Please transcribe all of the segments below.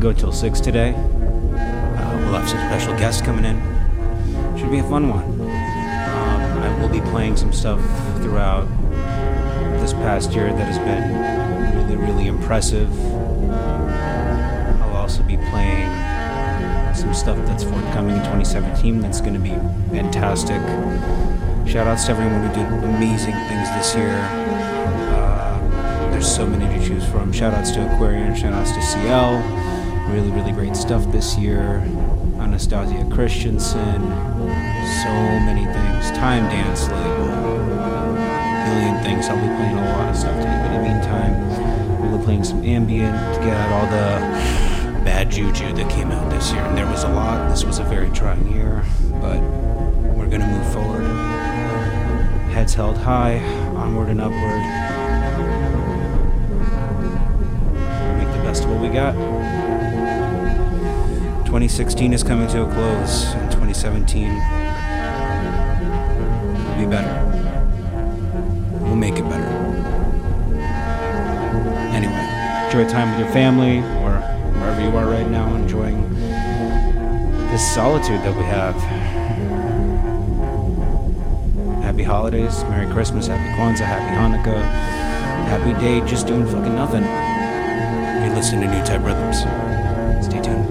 to go till 6 today. Uh, we'll have some special guests coming in. Should be a fun one. Um, I will be playing some stuff throughout this past year that has been really, really impressive. I'll also be playing some stuff that's forthcoming in 2017 that's going to be fantastic. Shout outs to everyone who did amazing things this year. Uh, there's so many to choose from. Shout outs to Aquarian, shout outs to CL. Really, really great stuff this year. Anastasia Kristensen. So many things. Timedance Label million things. I'll be playing a lot of stuff today, but in the meantime, we'll be playing some ambient to get out all the bad juju that came out this year. And there was a lot. This was a very trying year, but we're gonna move forward. Heads held high, onward and upward. Make the best of what we got. 2016 is coming to a close, and 2017 will be better we'll make it better. Anyway, enjoy time with your family or wherever you are right now, enjoying this solitude that we have. Happy holidays, Merry Christmas, Happy Kwanzaa, Happy Hanukkah, Happy Day, just doing fucking nothing. You listen to Newtype Rhythms. Stay tuned.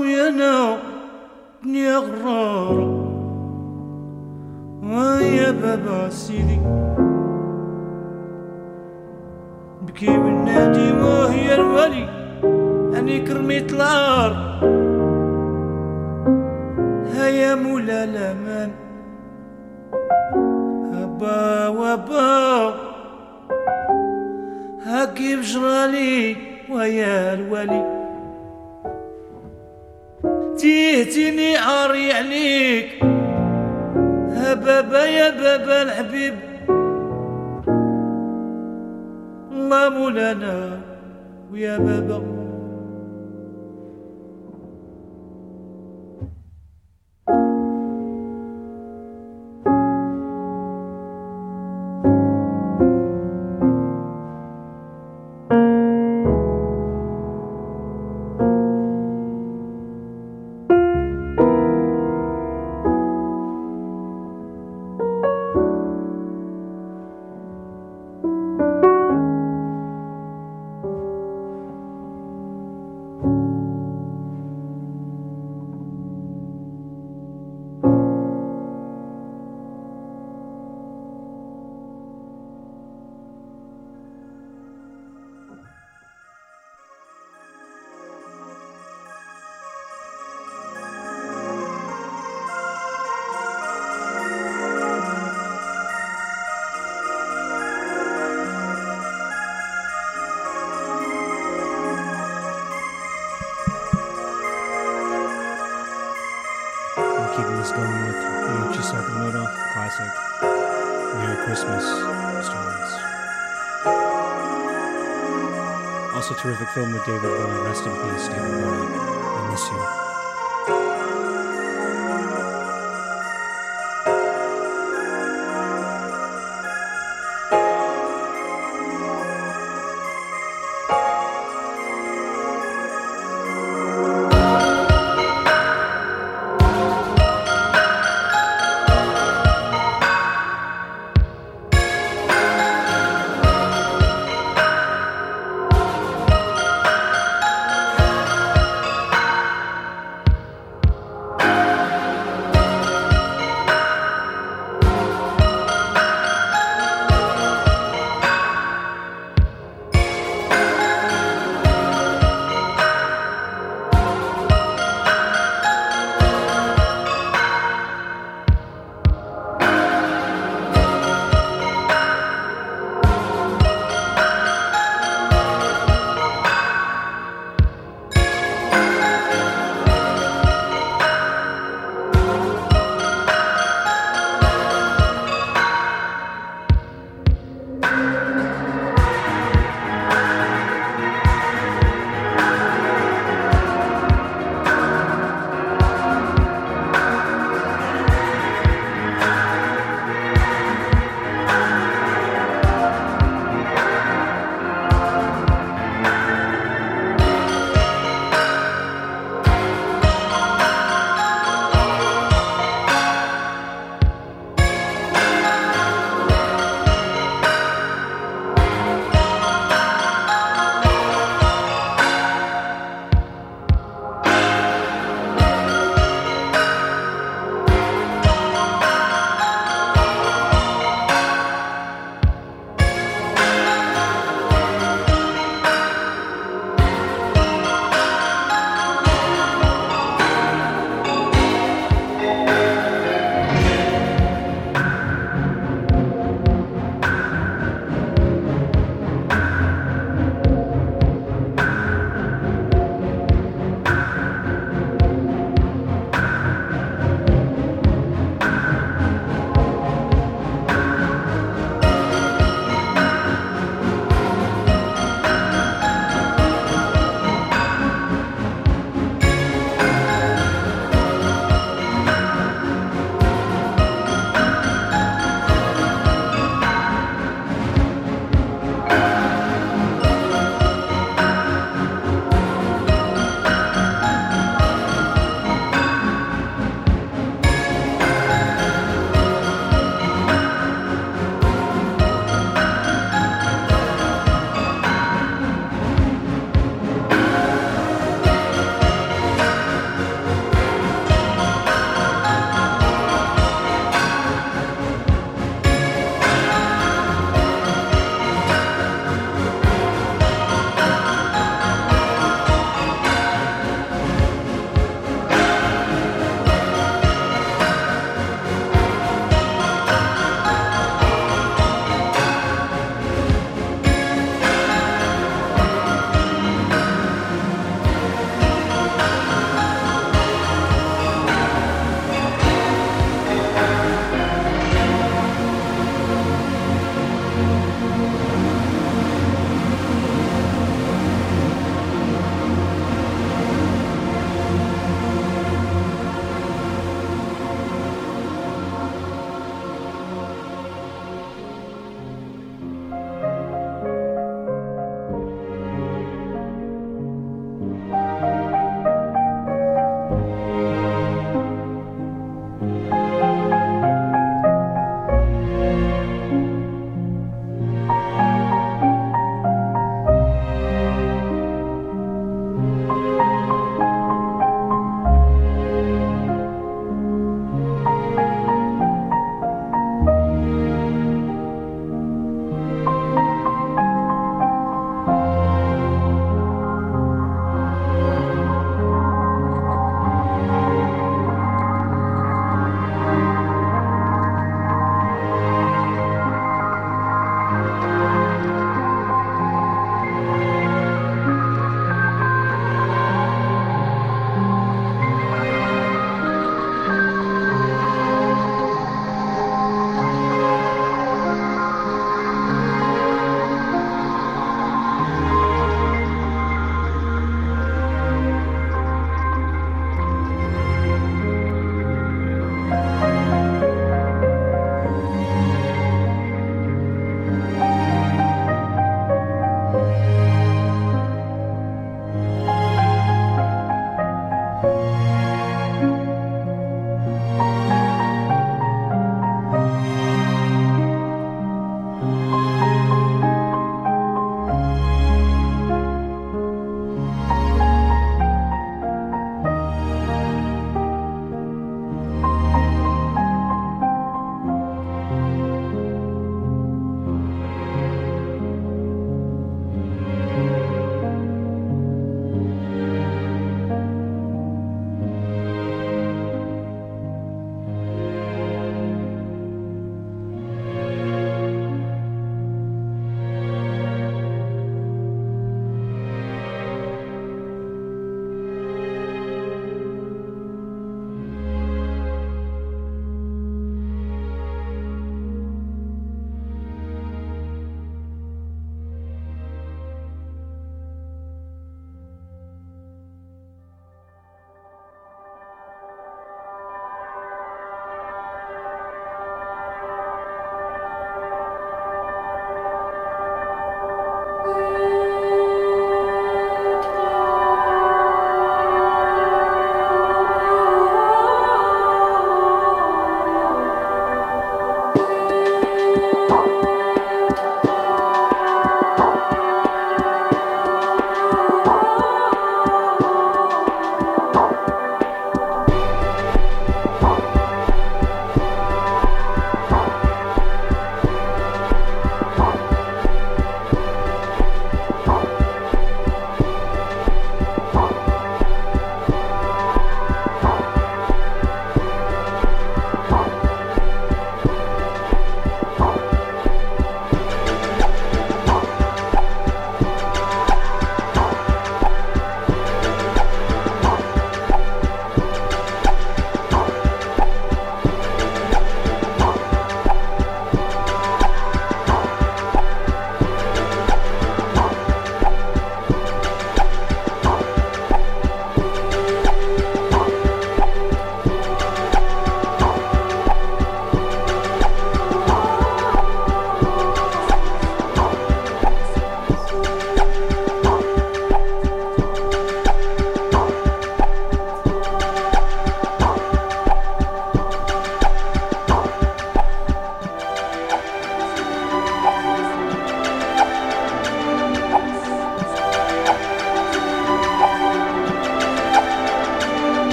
وينا ناو دنيا غرارة ويا بابا سيدي بكي بالنادي وهي الولي أني كرميت الأرض هيا مولا الأمان. هبا وبا هاكي بجرالي ويا الولي تيهتني عاري عليك. ها بابا يا بابا الحبيب. الله مولانا ويا بابا. Film with David Bowie. Rest in peace, David